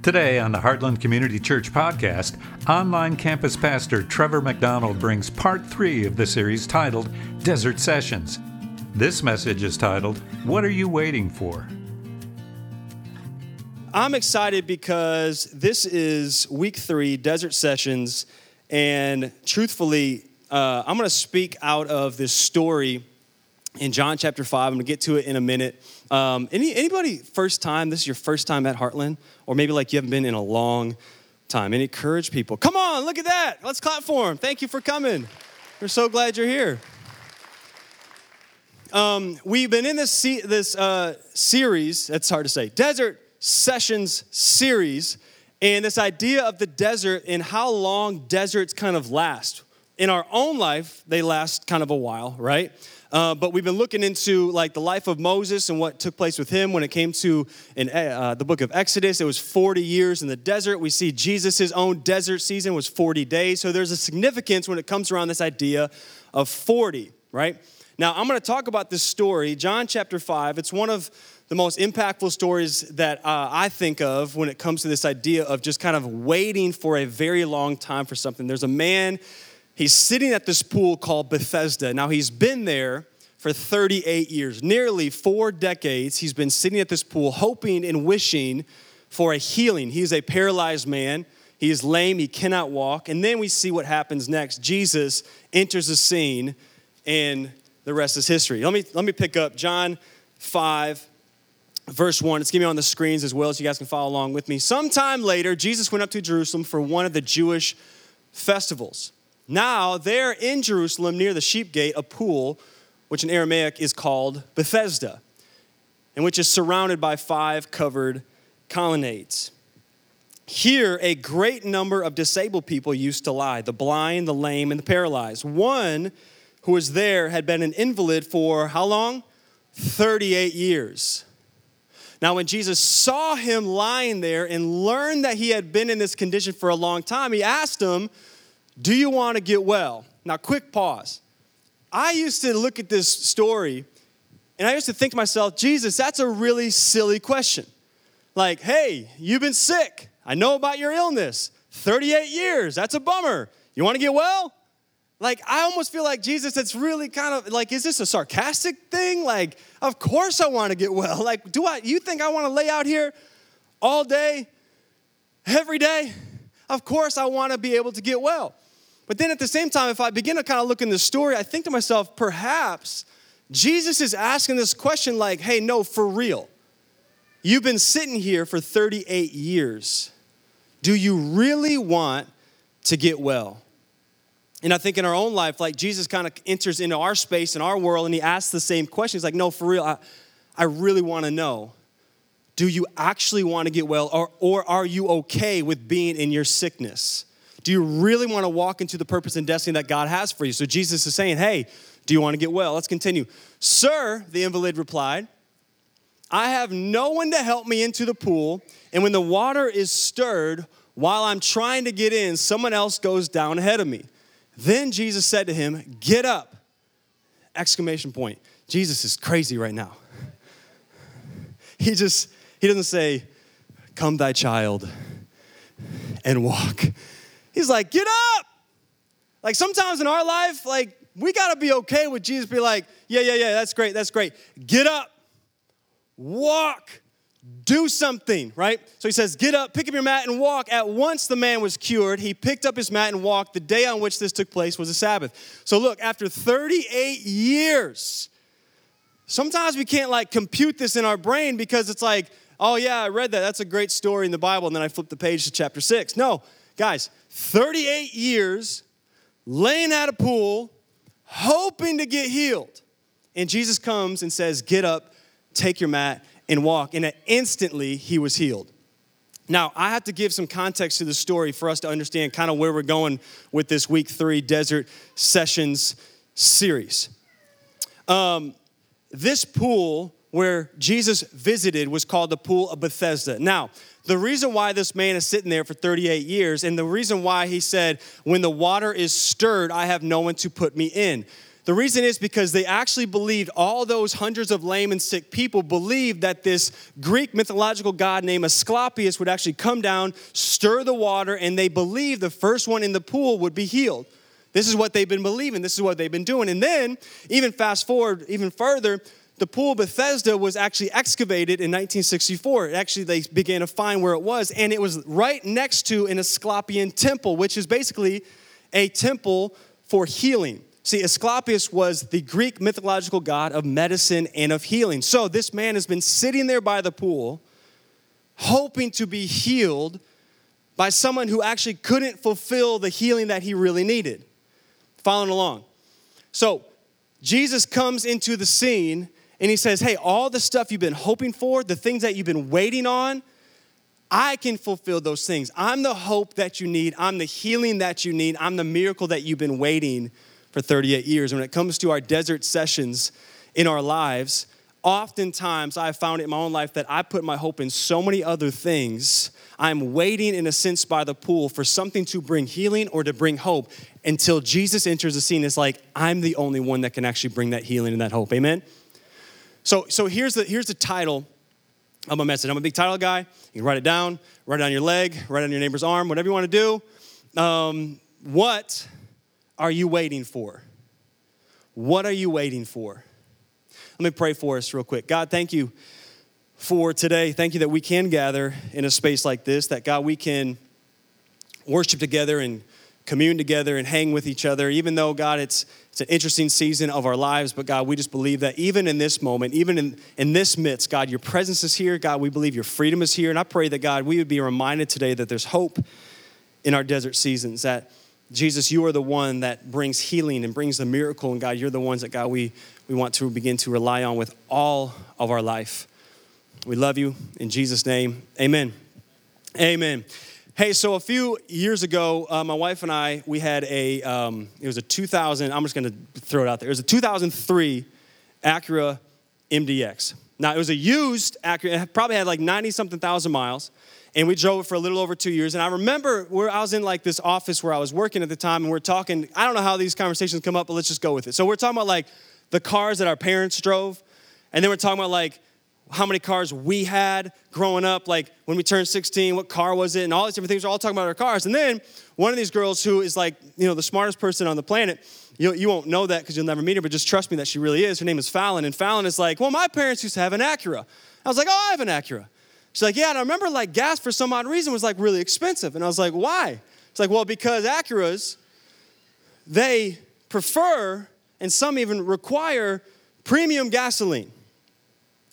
Today on the Heartland Community Church podcast, online campus pastor Trevor McDonald brings part three of the series titled Desert Sessions. This message is titled, What Are You Waiting For? I'm excited because this is week three, Desert Sessions, and truthfully, uh, I'm going to speak out of this story in John chapter 5. I'm going to get to it in a minute. Um, any, anybody first time, this is your first time at Heartland? Or maybe like you haven't been in a long time. And encourage people. Come on, look at that. Let's clap for them. Thank you for coming. We're so glad you're here. Um, we've been in this, se- this uh, series, that's hard to say, Desert Sessions series, and this idea of the desert and how long deserts kind of last. In our own life, they last kind of a while, right? Uh, but we've been looking into like the life of Moses and what took place with him when it came to in uh, the book of Exodus. It was 40 years in the desert. We see Jesus' own desert season was 40 days. So there's a significance when it comes around this idea of 40, right? Now I'm going to talk about this story, John chapter 5. It's one of the most impactful stories that uh, I think of when it comes to this idea of just kind of waiting for a very long time for something. There's a man He's sitting at this pool called Bethesda. Now, he's been there for 38 years, nearly four decades. He's been sitting at this pool, hoping and wishing for a healing. He's a paralyzed man. He is lame, he cannot walk. And then we see what happens next. Jesus enters the scene, and the rest is history. Let me, let me pick up John 5, verse 1. It's going to be on the screens as well, so you guys can follow along with me. Sometime later, Jesus went up to Jerusalem for one of the Jewish festivals. Now, there in Jerusalem, near the sheep gate, a pool, which in Aramaic is called Bethesda, and which is surrounded by five covered colonnades. Here, a great number of disabled people used to lie the blind, the lame, and the paralyzed. One who was there had been an invalid for how long? 38 years. Now, when Jesus saw him lying there and learned that he had been in this condition for a long time, he asked him, do you want to get well? Now, quick pause. I used to look at this story and I used to think to myself, Jesus, that's a really silly question. Like, hey, you've been sick. I know about your illness. 38 years, that's a bummer. You want to get well? Like, I almost feel like Jesus, it's really kind of like, is this a sarcastic thing? Like, of course I want to get well. Like, do I, you think I want to lay out here all day, every day? Of course I want to be able to get well. But then at the same time, if I begin to kind of look in the story, I think to myself, perhaps Jesus is asking this question like, hey, no, for real. You've been sitting here for 38 years. Do you really want to get well? And I think in our own life, like Jesus kind of enters into our space and our world and he asks the same question. He's like, no, for real, I, I really want to know. Do you actually want to get well or, or are you okay with being in your sickness? Do you really want to walk into the purpose and destiny that God has for you? So Jesus is saying, Hey, do you want to get well? Let's continue. Sir, the invalid replied, I have no one to help me into the pool, and when the water is stirred, while I'm trying to get in, someone else goes down ahead of me. Then Jesus said to him, Get up! Exclamation point. Jesus is crazy right now. He just, he doesn't say, Come, thy child, and walk. He's like, get up. Like sometimes in our life, like we got to be okay with Jesus be like, yeah, yeah, yeah, that's great, that's great. Get up, walk, do something, right? So he says, get up, pick up your mat and walk. At once the man was cured. He picked up his mat and walked. The day on which this took place was a Sabbath. So look, after 38 years, sometimes we can't like compute this in our brain because it's like, oh yeah, I read that. That's a great story in the Bible. And then I flip the page to chapter six. No, guys, 38 years laying at a pool, hoping to get healed. And Jesus comes and says, Get up, take your mat, and walk. And instantly he was healed. Now, I have to give some context to the story for us to understand kind of where we're going with this week three Desert Sessions series. Um, this pool where Jesus visited was called the Pool of Bethesda. Now, the reason why this man is sitting there for 38 years, and the reason why he said, When the water is stirred, I have no one to put me in. The reason is because they actually believed, all those hundreds of lame and sick people believed that this Greek mythological god named Asclepius would actually come down, stir the water, and they believed the first one in the pool would be healed. This is what they've been believing, this is what they've been doing. And then, even fast forward even further, the pool Bethesda was actually excavated in 1964. Actually, they began to find where it was, and it was right next to an Asclepian temple, which is basically a temple for healing. See, Asclepius was the Greek mythological god of medicine and of healing. So this man has been sitting there by the pool, hoping to be healed by someone who actually couldn't fulfill the healing that he really needed. Following along. So Jesus comes into the scene and he says, Hey, all the stuff you've been hoping for, the things that you've been waiting on, I can fulfill those things. I'm the hope that you need. I'm the healing that you need. I'm the miracle that you've been waiting for 38 years. When it comes to our desert sessions in our lives, oftentimes I've found in my own life that I put my hope in so many other things. I'm waiting, in a sense, by the pool for something to bring healing or to bring hope until Jesus enters the scene. It's like, I'm the only one that can actually bring that healing and that hope. Amen? So, so here's, the, here's the title of my message. I'm a big title guy. You can write it down, write it on your leg, write it on your neighbor's arm, whatever you want to do. Um, what are you waiting for? What are you waiting for? Let me pray for us real quick. God, thank you for today. Thank you that we can gather in a space like this, that God, we can worship together and commune together and hang with each other, even though, God, it's, it's an interesting season of our lives. But, God, we just believe that even in this moment, even in, in this midst, God, your presence is here. God, we believe your freedom is here. And I pray that, God, we would be reminded today that there's hope in our desert seasons, that Jesus, you are the one that brings healing and brings the miracle. And God, you're the ones that, God, we, we want to begin to rely on with all of our life. We love you. In Jesus' name, amen. Amen. Hey, so a few years ago, uh, my wife and I, we had a, um, it was a 2000, I'm just gonna throw it out there. It was a 2003 Acura MDX. Now, it was a used Acura, it probably had like 90 something thousand miles and we drove it for a little over two years. And I remember where I was in like this office where I was working at the time, and we're talking. I don't know how these conversations come up, but let's just go with it. So we're talking about like the cars that our parents drove, and then we're talking about like how many cars we had growing up, like when we turned 16, what car was it, and all these different things. We're all talking about our cars. And then one of these girls who is like, you know, the smartest person on the planet, you, you won't know that because you'll never meet her, but just trust me that she really is. Her name is Fallon. And Fallon is like, well, my parents used to have an Acura. I was like, oh, I have an Acura. She's like, yeah, and I remember like gas for some odd reason was like really expensive. And I was like, why? It's like, well, because Acuras, they prefer and some even require premium gasoline.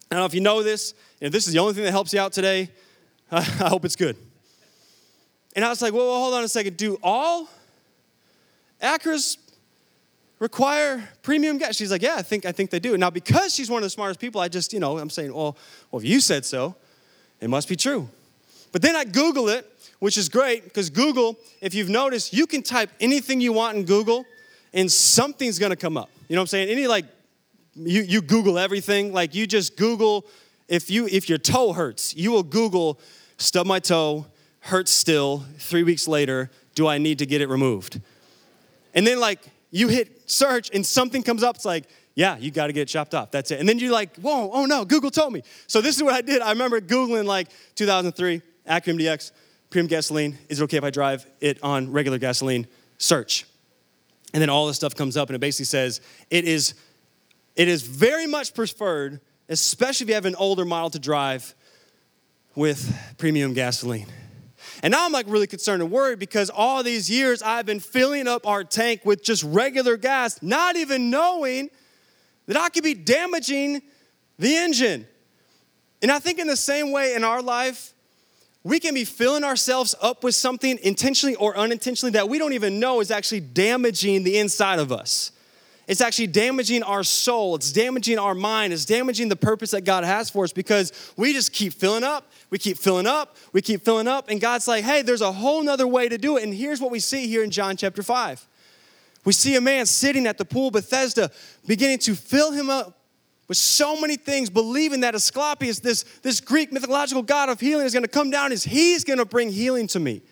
I don't know if you know this. If this is the only thing that helps you out today, I hope it's good. And I was like, well, hold on a second. Do all Acuras require premium gas? She's like, yeah, I think, I think they do. Now, because she's one of the smartest people, I just, you know, I'm saying, well, well if you said so, it must be true. But then I Google it, which is great because Google, if you've noticed, you can type anything you want in Google and something's gonna come up. You know what I'm saying? Any like, you, you Google everything. Like you just Google, if you if your toe hurts, you will Google, stub my toe, hurts still, three weeks later, do I need to get it removed? And then like you hit search and something comes up, it's like, yeah, you got to get it chopped off. That's it. And then you're like, whoa, oh no, Google told me. So this is what I did. I remember Googling like 2003, Acura MDX, premium gasoline. Is it okay if I drive it on regular gasoline? Search. And then all this stuff comes up and it basically says it is, it is very much preferred, especially if you have an older model to drive with premium gasoline. And now I'm like really concerned and worried because all these years I've been filling up our tank with just regular gas, not even knowing that I could be damaging the engine. And I think in the same way in our life, we can be filling ourselves up with something intentionally or unintentionally that we don't even know is actually damaging the inside of us. It's actually damaging our soul. It's damaging our mind. It's damaging the purpose that God has for us because we just keep filling up. We keep filling up. We keep filling up. And God's like, hey, there's a whole nother way to do it. And here's what we see here in John chapter 5. We see a man sitting at the pool Bethesda, beginning to fill him up with so many things, believing that Asclepius, this, this Greek mythological god of healing, is going to come down and he's going to bring healing to me.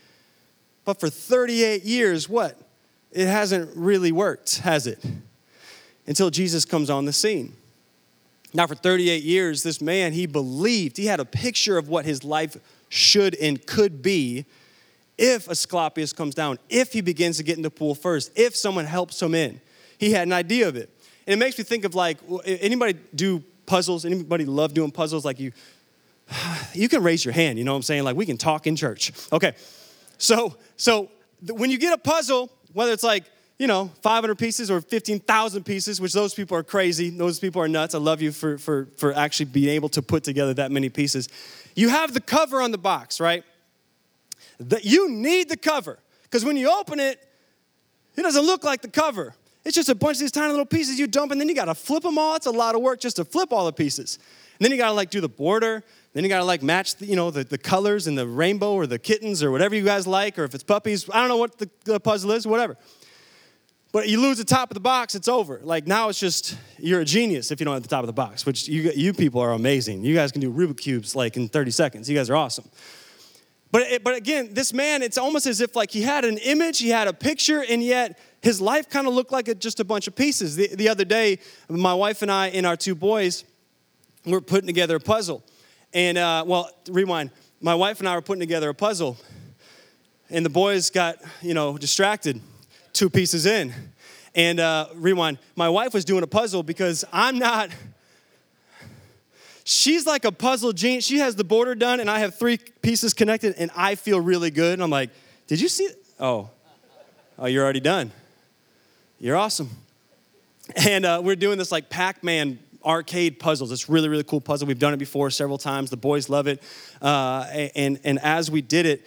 But for 38 years, what? It hasn't really worked, has it? Until Jesus comes on the scene. Now, for 38 years, this man, he believed, he had a picture of what his life should and could be if Asclepius comes down, if he begins to get in the pool first, if someone helps him in. He had an idea of it. And it makes me think of like, anybody do puzzles? Anybody love doing puzzles? Like you, you can raise your hand, you know what I'm saying? Like we can talk in church. Okay. So, so when you get a puzzle, whether it's like you know, 500 pieces or 15,000 pieces, which those people are crazy. Those people are nuts. I love you for, for, for actually being able to put together that many pieces. You have the cover on the box, right? That you need the cover because when you open it, it doesn't look like the cover. It's just a bunch of these tiny little pieces you dump, and then you got to flip them all. It's a lot of work just to flip all the pieces. And then you got to like do the border. Then you got to like match, the, you know, the, the colors and the rainbow or the kittens or whatever you guys like, or if it's puppies. I don't know what the, the puzzle is, whatever. But you lose the top of the box, it's over. Like now it's just, you're a genius if you don't have the top of the box, which you, you people are amazing. You guys can do Rubik's Cubes like in 30 seconds. You guys are awesome. But, but again, this man, it's almost as if like he had an image, he had a picture, and yet his life kind of looked like a, just a bunch of pieces. The, the other day, my wife and I and our two boys were putting together a puzzle. And, uh, well, rewind. My wife and I were putting together a puzzle, and the boys got, you know, distracted two pieces in. And uh, rewind, my wife was doing a puzzle because I'm not, she's like a puzzle genius. She has the border done, and I have three pieces connected, and I feel really good. And I'm like, did you see? Oh, oh, you're already done. You're awesome. And uh, we're doing this like Pac Man arcade puzzles. It's really, really cool puzzle. We've done it before several times. The boys love it. Uh, and, and as we did it,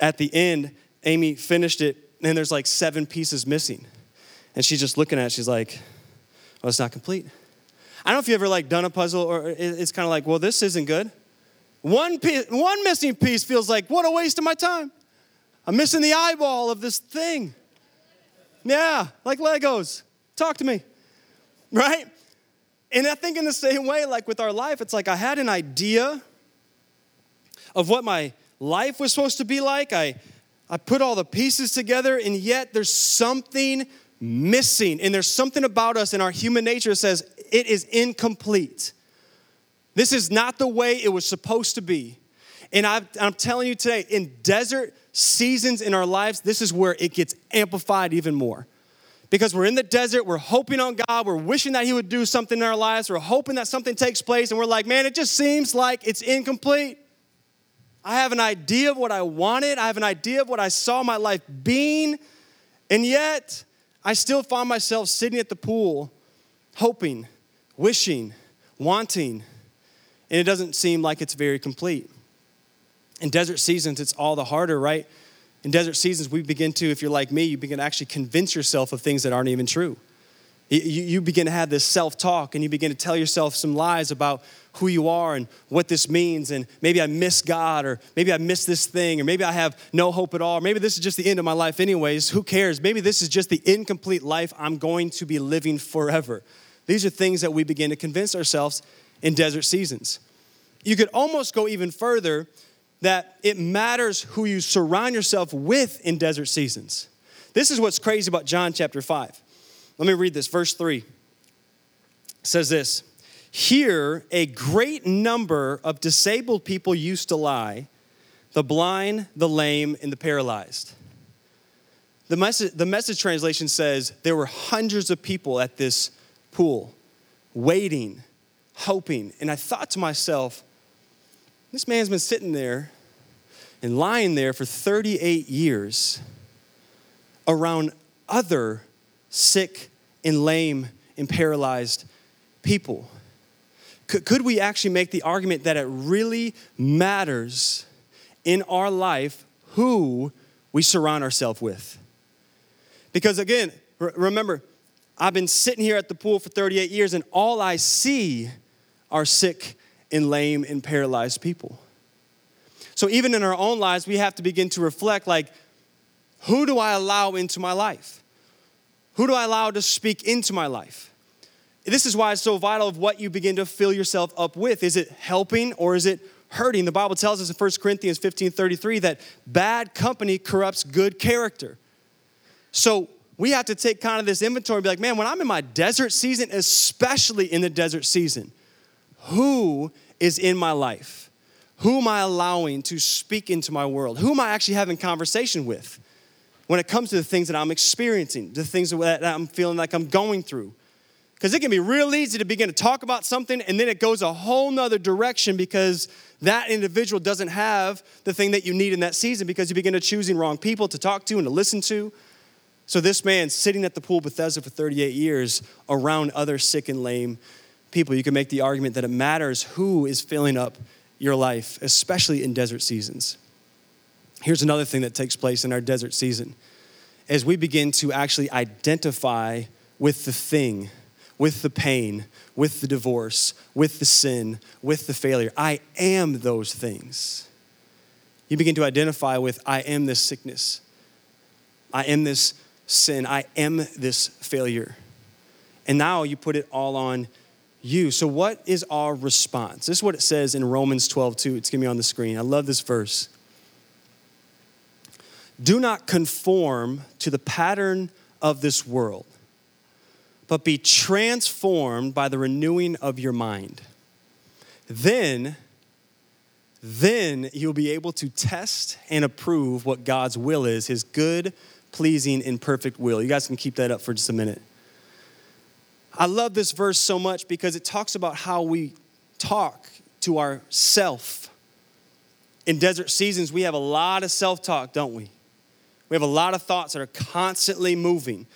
at the end, Amy finished it and there's like seven pieces missing. And she's just looking at it, she's like, well, it's not complete. I don't know if you ever like done a puzzle or it's kind of like, well, this isn't good. One, piece, one missing piece feels like, what a waste of my time. I'm missing the eyeball of this thing. Yeah, like Legos. Talk to me, right? And I think in the same way, like with our life, it's like I had an idea of what my life was supposed to be like. I I put all the pieces together, and yet there's something missing. And there's something about us in our human nature that says it is incomplete. This is not the way it was supposed to be. And i am telling you today, in desert seasons in our lives, this is where it gets amplified even more. Because we're in the desert, we're hoping on God, we're wishing that He would do something in our lives, we're hoping that something takes place, and we're like, man, it just seems like it's incomplete. I have an idea of what I wanted. I have an idea of what I saw my life being. And yet, I still find myself sitting at the pool, hoping, wishing, wanting, and it doesn't seem like it's very complete. In desert seasons, it's all the harder, right? In desert seasons, we begin to, if you're like me, you begin to actually convince yourself of things that aren't even true. You, begin to have this self talk and you begin to tell yourself some lies about who you are and what this means. And maybe I miss God, or maybe I miss this thing, or maybe I have no hope at all. Maybe this is just the end of my life, anyways. Who cares? Maybe this is just the incomplete life I'm going to be living forever. These are things that we begin to convince ourselves in desert seasons. You could almost go even further that it matters who you surround yourself with in desert seasons. This is what's crazy about John chapter 5. Let me read this. Verse 3 it says this Here, a great number of disabled people used to lie the blind, the lame, and the paralyzed. The message, the message translation says there were hundreds of people at this pool waiting, hoping. And I thought to myself, this man's been sitting there and lying there for 38 years around other sick and lame and paralyzed people. Could, we actually make the argument that it really matters in our life who we surround ourselves with? Because again, remember, I've been sitting here at the pool for 38 years, and all I see are sick and lame and paralyzed people. So even in our own lives, we have to begin to reflect like, who do I allow into my life? Who do I allow to speak into my life? This is why it's so vital of what you begin to fill yourself up with. Is it helping or is it hurting? The Bible tells us in 1 Corinthians 15 33 that bad company corrupts good character. So we have to take kind of this inventory and be like, man, when I'm in my desert season, especially in the desert season, who is in my life? Who am I allowing to speak into my world? Who am I actually having conversation with when it comes to the things that I'm experiencing, the things that I'm feeling like I'm going through? Because it can be real easy to begin to talk about something and then it goes a whole nother direction because that individual doesn't have the thing that you need in that season because you begin to choosing wrong people to talk to and to listen to. So this man sitting at the pool Bethesda for 38 years around other sick and lame people, you can make the argument that it matters who is filling up your life, especially in desert seasons. Here's another thing that takes place in our desert season as we begin to actually identify with the thing, with the pain, with the divorce, with the sin, with the failure. I am those things. You begin to identify with, I am this sickness. I am this sin. I am this failure. And now you put it all on you. So, what is our response? This is what it says in Romans 12, 2. It's going to be on the screen. I love this verse. Do not conform to the pattern of this world, but be transformed by the renewing of your mind. Then, then you'll be able to test and approve what God's will is, his good, pleasing, and perfect will. You guys can keep that up for just a minute. I love this verse so much because it talks about how we talk to ourself. In desert seasons, we have a lot of self talk, don't we? We have a lot of thoughts that are constantly moving.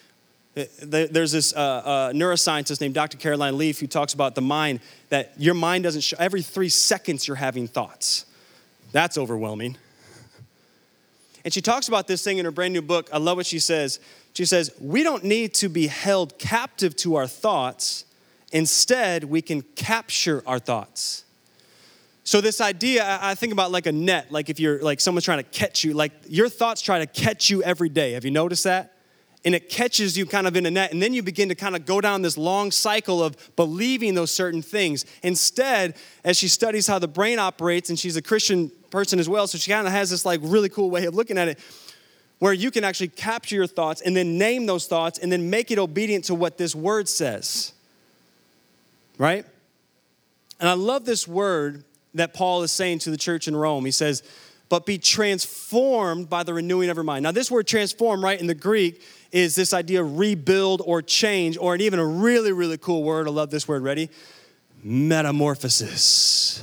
There's this uh, uh, neuroscientist named Dr. Caroline Leaf who talks about the mind that your mind doesn't show, every three seconds you're having thoughts. That's overwhelming. And she talks about this thing in her brand new book. I love what she says. She says, We don't need to be held captive to our thoughts. Instead, we can capture our thoughts. So, this idea, I think about like a net, like if you're like someone's trying to catch you, like your thoughts try to catch you every day. Have you noticed that? And it catches you kind of in a net, and then you begin to kind of go down this long cycle of believing those certain things. Instead, as she studies how the brain operates, and she's a Christian person as well, so she kind of has this like really cool way of looking at it where you can actually capture your thoughts and then name those thoughts and then make it obedient to what this word says. Right? And I love this word that Paul is saying to the church in Rome. He says, but be transformed by the renewing of your mind. Now, this word transform, right, in the Greek is this idea of rebuild or change, or an even a really, really cool word. I love this word. Ready? Metamorphosis.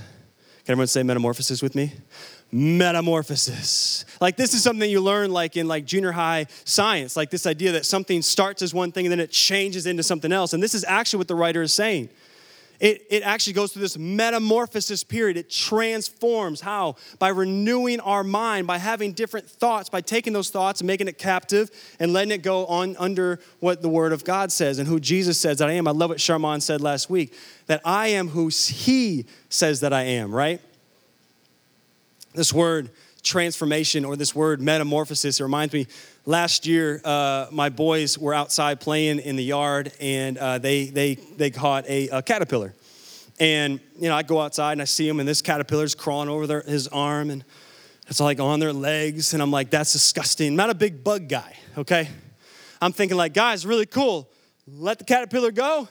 Can everyone say metamorphosis with me? metamorphosis. Like this is something you learn like in like junior high science, like this idea that something starts as one thing and then it changes into something else. And this is actually what the writer is saying. It, it actually goes through this metamorphosis period. It transforms. How? By renewing our mind, by having different thoughts, by taking those thoughts and making it captive and letting it go on under what the Word of God says and who Jesus says that I am. I love what Charmant said last week that I am who He says that I am, right? This word transformation or this word metamorphosis it reminds me last year uh, my boys were outside playing in the yard and uh, they, they, they caught a, a, caterpillar. And you know i go outside and i see him and this caterpillar's crawling over their, his arm and it's like on their legs and i'm like that's disgusting. I'm not a big bug guy okay? I'm thinking like guys really cool. Let the caterpillar go.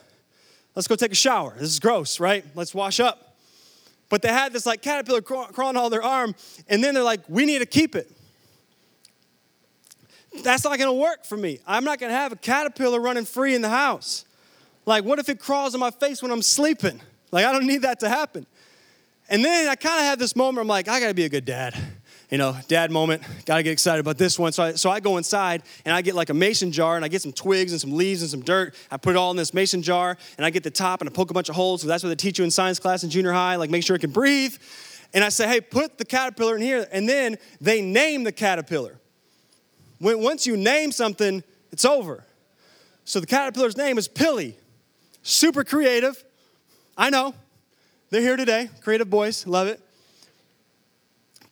Let's go take a shower. This is gross right? Let's wash up. But they had this like caterpillar crawling on their arm, and then they're like, we need to keep it. That's not gonna work for me. I'm not gonna have a caterpillar running free in the house. Like, what if it crawls on my face when I'm sleeping? Like, I don't need that to happen. And then I kind of had this moment, I'm like, I gotta be a good dad you know, dad moment, got to get excited about this one. So I, so I go inside and I get like a mason jar and I get some twigs and some leaves and some dirt. I put it all in this mason jar and I get the top and I poke a bunch of holes So that's what they teach you in science class in junior high, like make sure it can breathe. And I say, hey, put the caterpillar in here. And then they name the caterpillar. When, once you name something, it's over. So the caterpillar's name is Pilly. Super creative. I know. They're here today. Creative boys. Love it.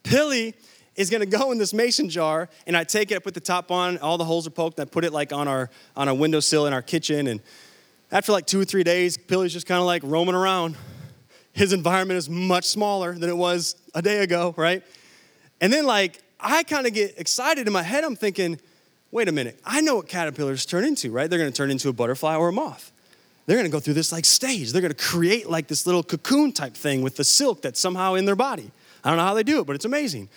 Pilly is going to go in this mason jar and i take it i put the top on all the holes are poked i put it like on our on a windowsill in our kitchen and after like two or three days pilly's just kind of like roaming around his environment is much smaller than it was a day ago right and then like i kind of get excited in my head i'm thinking wait a minute, I know what caterpillars turn into, right? They're gonna turn into a butterfly or a moth. They're gonna go through this like stage. They're gonna create like this little cocoon type thing with the silk that's somehow in their body. I don't know how they do it, but it's amazing.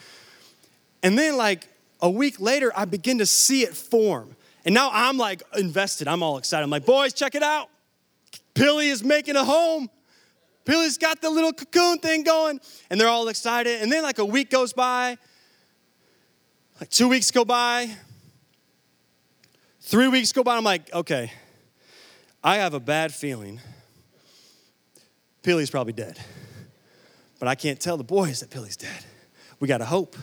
And then, like a week later, I begin to see it form. And now I'm like invested. I'm all excited. I'm like, boys, check it out. Pilly is making a home. Pilly's got the little cocoon thing going. And they're all excited. And then, like, a week goes by, like, two weeks go by, three weeks go by. I'm like, okay, I have a bad feeling. Pilly's probably dead. But I can't tell the boys that Pilly's dead. We got to hope.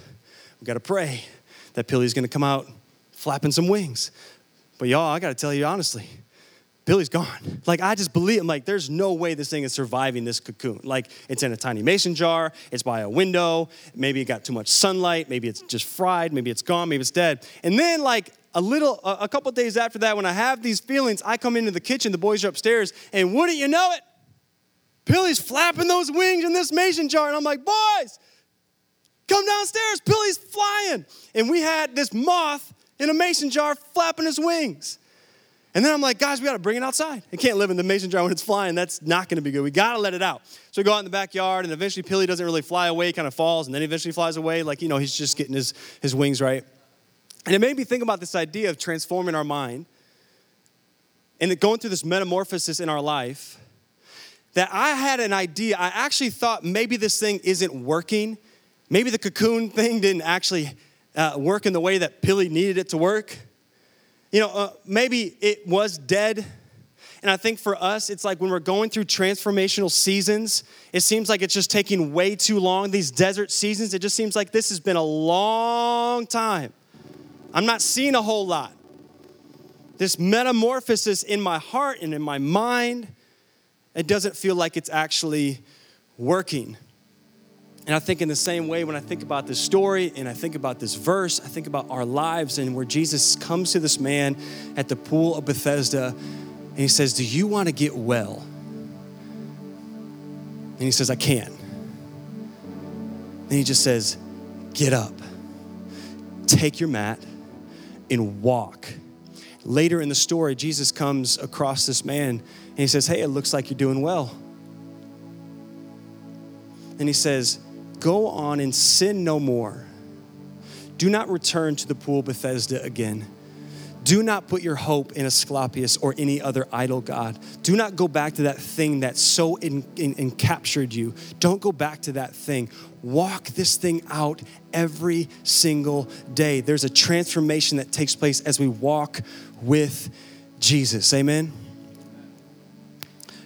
We got to pray that Pilly's going to come out flapping some wings. But y'all, I got to tell you honestly, Pilly's gone. Like, I just believe, I'm like, there's no way this thing is surviving this cocoon. Like, it's in a tiny mason jar, it's by a window, maybe it got too much sunlight, maybe it's just fried, maybe it's gone, maybe it's dead. And then, like, a little, a couple days after that, when I have these feelings, I come into the kitchen, the boys are upstairs, and wouldn't you know it? Billy's flapping those wings in this mason jar. And I'm like, boys, come downstairs. Billy's flying. And we had this moth in a mason jar flapping his wings. And then I'm like, guys, we got to bring it outside. It can't live in the mason jar when it's flying. That's not going to be good. We got to let it out. So we go out in the backyard, and eventually Pilly doesn't really fly away, kind of falls, and then eventually flies away. Like, you know, he's just getting his, his wings right. And it made me think about this idea of transforming our mind and going through this metamorphosis in our life that I had an idea. I actually thought maybe this thing isn't working. Maybe the cocoon thing didn't actually uh, work in the way that Pilly needed it to work. You know, uh, maybe it was dead. And I think for us, it's like when we're going through transformational seasons, it seems like it's just taking way too long. These desert seasons, it just seems like this has been a long time. I'm not seeing a whole lot. This metamorphosis in my heart and in my mind, it doesn't feel like it's actually working. And I think in the same way, when I think about this story and I think about this verse, I think about our lives and where Jesus comes to this man at the pool of Bethesda and he says, Do you want to get well? And he says, I can. And he just says, Get up, take your mat, and walk. Later in the story, Jesus comes across this man and he says, Hey, it looks like you're doing well. And he says, Go on and sin no more. Do not return to the pool Bethesda again. Do not put your hope in Asclepius or any other idol god. Do not go back to that thing that so in, in, in captured you. Don't go back to that thing. Walk this thing out every single day. There's a transformation that takes place as we walk with Jesus. Amen.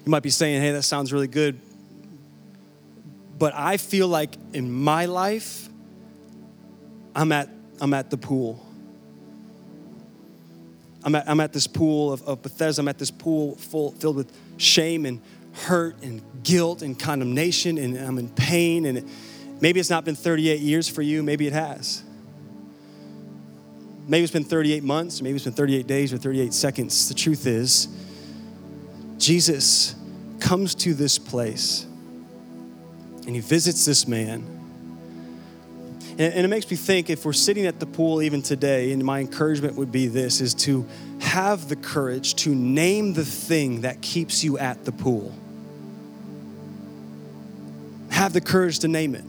You might be saying, hey, that sounds really good. But I feel like in my life, I'm at, I'm at the pool. I'm at, I'm at this pool of, of Bethesda. I'm at this pool full, filled with shame and hurt and guilt and condemnation, and I'm in pain. And it, maybe it's not been 38 years for you, maybe it has. Maybe it's been 38 months, maybe it's been 38 days or 38 seconds. The truth is, Jesus comes to this place and he visits this man. And, and, it makes me think if we're sitting at the pool even today, and my encouragement would be this is to have the courage to name the thing that keeps you at the pool. Have the courage to name it.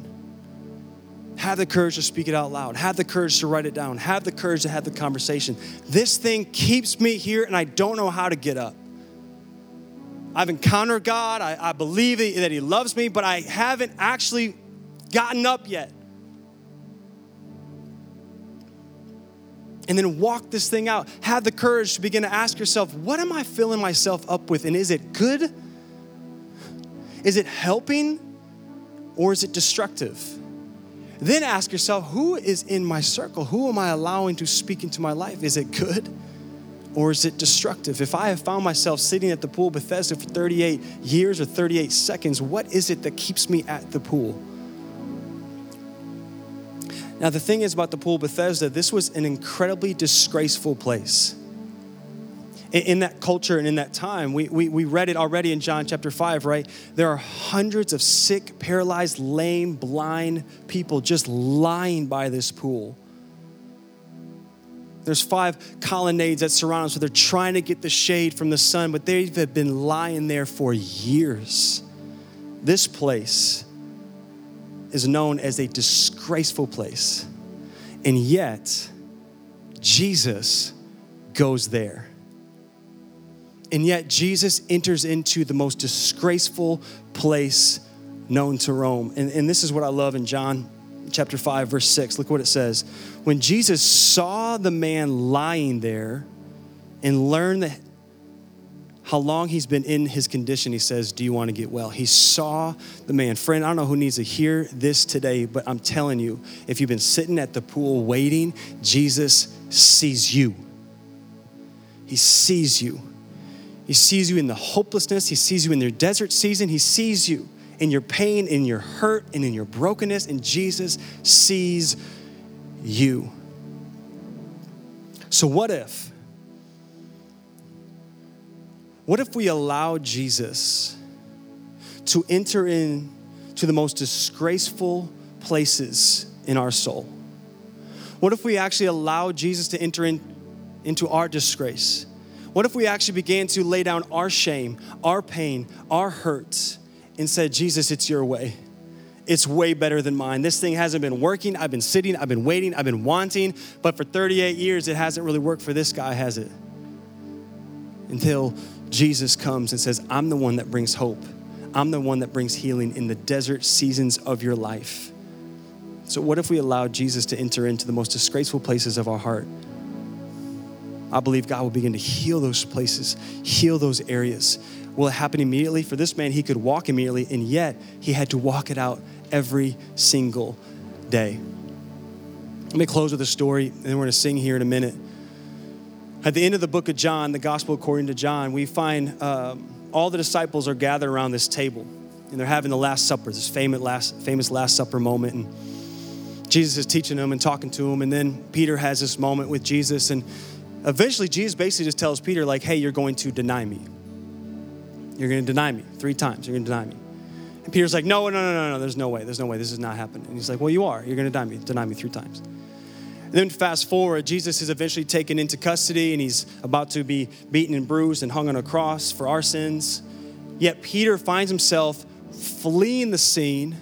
Have the courage to speak it out loud. Have the courage to write it down. Have the courage to have the conversation. This thing keeps me here, and I don't know how to get up. I've encountered God. I, I believe that He loves me, but I haven't actually gotten up yet. And then walk this thing out. Have the courage to begin to ask yourself, what am I filling myself up with? And is it good? Is it helping? Or is it destructive? Then ask yourself, who is in my circle? Who am I allowing to speak into my life? Is it good? Or is it destructive? If I have found myself sitting at the pool Bethesda for 38 years or 38 seconds, what is it that keeps me at the pool? Now, the thing is about the pool Bethesda, this was an incredibly disgraceful place. In, that culture and in that time, we, we, we read it already in John chapter 5, right? There are hundreds of sick, paralyzed, lame, blind people just lying by this pool There's five colonnades that surround us, so they're trying to get the shade from the sun, but they've been lying there for years. This place is known as a disgraceful place. And yet, Jesus goes there. And yet, Jesus enters into the most disgraceful place known to Rome. And, and this is what I love in John chapter 5, verse 6. Look what it says. When Jesus saw the man lying there and learned that how long he's been in his condition, he says, Do you want to get well? He saw the man. Friend, I don't know who needs to hear this today, but I'm telling you, if you've been sitting at the pool waiting, Jesus sees you. He sees you. He sees you in the hopelessness. He sees you in your desert season. He sees you in your pain, in your hurt, and in your brokenness. And Jesus sees you. So, what if? What if we allow Jesus to enter in to the most disgraceful places in our soul? What if we actually allow Jesus to enter in, into our disgrace? What if we actually began to lay down our shame, our pain, our hurts, and said, Jesus, it's your way. It's way better than mine. This thing hasn't been working. I've been sitting, I've been waiting, I've been wanting, but for 38 years, it hasn't really worked for this guy, has it? Until Jesus comes and says, I'm the one that brings hope. I'm the one that brings healing in the desert seasons of your life. So, what if we allow Jesus to enter into the most disgraceful places of our heart? I believe God will begin to heal those places, heal those areas. Will it happen immediately? For this man, he could walk immediately, and yet he had to walk it out every single day. Let me close with a story, and then we're going to sing here in a minute. At the end of the book of John, the gospel according to John, we find um, all the disciples are gathered around this table and they're having the Last Supper, this famous Last, famous last Supper moment. And Jesus is teaching them and talking to them. And then Peter has this moment with Jesus. And eventually, Jesus basically just tells Peter, like, hey, you're going to deny me. You're going to deny me three times. You're going to deny me. And Peter's like, no, no, no, no, no, there's no way. There's no way. This is not happening. And he's like, well, you are. You're going to deny me, deny me three times. And then fast forward, Jesus is eventually taken into custody and he's about to be beaten and bruised and hung on a cross for our sins. Yet Peter finds himself fleeing the scene.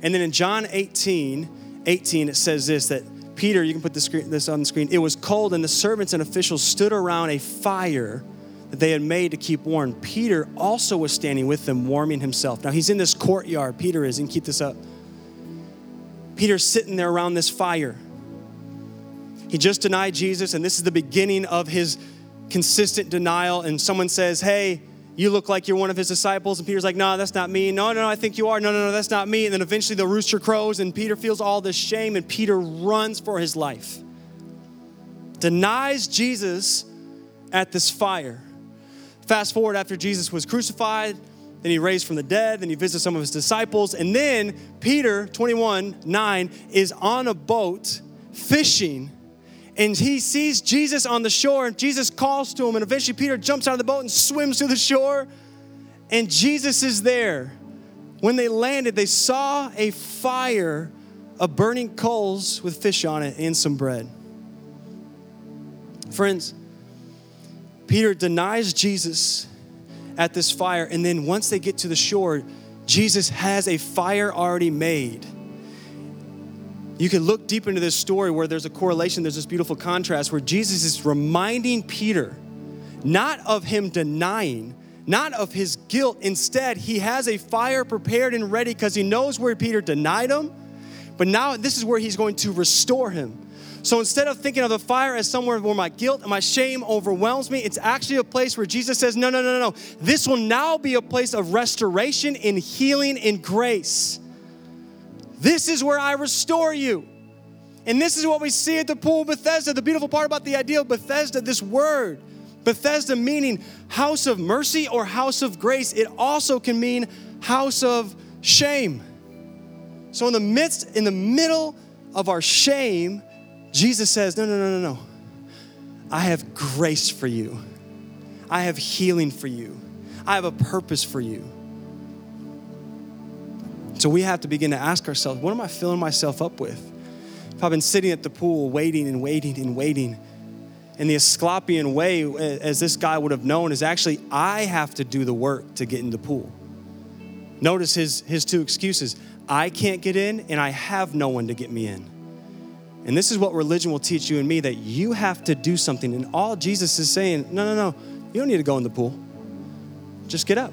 And then in John 18, 18, it says this that Peter, you can put this, this on the screen, it was cold and the servants and officials stood around a fire that they had made to keep warm. Peter also was standing with them, warming himself. Now he's in this courtyard, Peter is, and keep this up. Peter's sitting there around this fire. He just denied Jesus, and this is the beginning of his consistent denial. And someone says, Hey, you look like you're one of his disciples. And Peter's like, No, that's not me. No, no, no, I think you are. No, no, no, that's not me. And then eventually the rooster crows, and Peter feels all this shame, and Peter runs for his life. Denies Jesus at this fire. Fast forward after Jesus was crucified, then he raised from the dead, then he visits some of his disciples, and then Peter, 21 9, is on a boat fishing and he sees Jesus on the shore, and Jesus calls to him, and eventually Peter jumps out of the boat and swims to the shore, and Jesus is there. When they landed, they saw a fire of burning coals with fish on it and some bread. Friends, Peter denies Jesus at this fire, and then once they get to the shore, Jesus has a fire already made you can look deep into this story where there's a correlation, there's this beautiful contrast where Jesus is reminding Peter not of him denying, not of his guilt. Instead, he has a fire prepared and ready because he knows where Peter denied him, but now this is where he's going to restore him. So instead of thinking of the fire as somewhere where my guilt and my shame overwhelms me, it's actually a place where Jesus says, No, no, no, no, no. This will now be a place of restoration and healing and grace. This is where I restore you. And this is what we see at the pool of Bethesda. The beautiful part about the idea of Bethesda, this word, Bethesda meaning house of mercy or house of grace, it also can mean house of shame. So in the midst, in the middle of our shame, Jesus says, No, no, no, no, no. I have grace for you. I have healing for you. I have a purpose for you. So we have to begin to ask ourselves what am I filling myself up with? If I've been sitting at the pool waiting and waiting and waiting, And the Asclepian way, as this guy would have known, is actually I have to do the work to get in the pool. Notice his, his two excuses I can't get in, and I have no one to get me in. And this is what religion will teach you and me that you have to do something. And all Jesus is saying, no, no, no, you don't need to go in the pool. Just get up,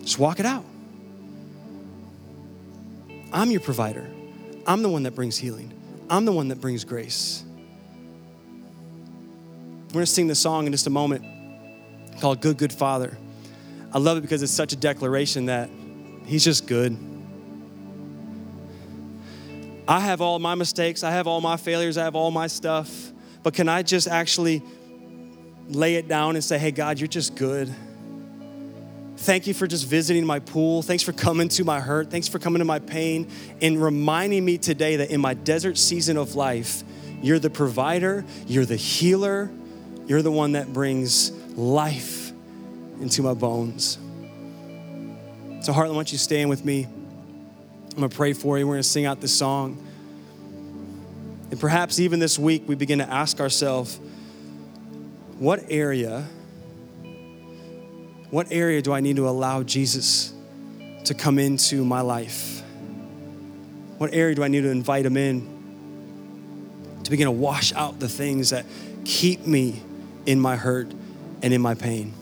just walk it out. I'm your provider, I'm the one that brings healing, I'm the one that brings grace. We're gonna sing the song in just a moment called Good, Good Father. I love it because it's such a declaration that He's just good. I have all my mistakes, I have all my failures, I have all my stuff, but can I just actually lay it down and say, hey, God, you're just good? Thank you for just visiting my pool. Thanks for coming to my hurt. Thanks for coming to my pain and reminding me today that in my desert season of life, you're the provider, you're the healer, you're the one that brings life into my bones. So, Heartland, why don't you stand with me? I'm going to pray for you. We're going to sing out this song. And perhaps even this week, we begin to ask ourselves what area, what area do I need to allow Jesus to come into my life? What area do I need to invite him in to begin to wash out the things that keep me in my hurt and in my pain?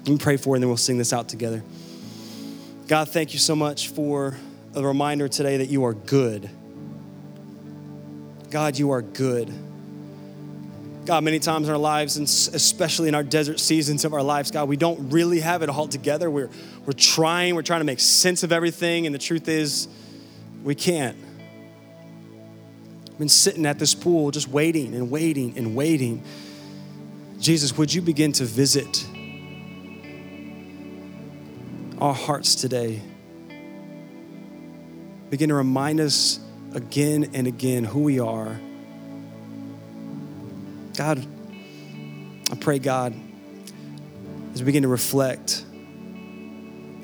Let me pray for it and then we'll sing this out together. God, thank you so much for a reminder today that you are good. God, you are good. God, many times in our lives, and especially in our desert seasons of our lives, God, we don't really have it all together. We're, we're trying, we're trying to make sense of everything, and the truth is, we can't. I've been sitting at this pool just waiting and waiting and waiting. Jesus, would you begin to visit our hearts today. Begin to remind us again and again who we are. God, I pray, God, as we begin to reflect,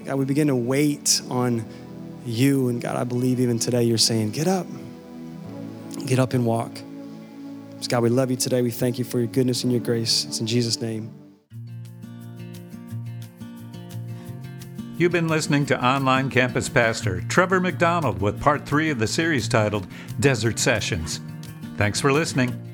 God, we begin to wait on you. And God, I believe even today you're saying, get up, get up and walk. God, we love you today. We thank you for your goodness and your grace. It's in Jesus' name. You've been listening to online campus pastor Trevor McDonald with part three of the series titled Desert Sessions. Thanks for listening.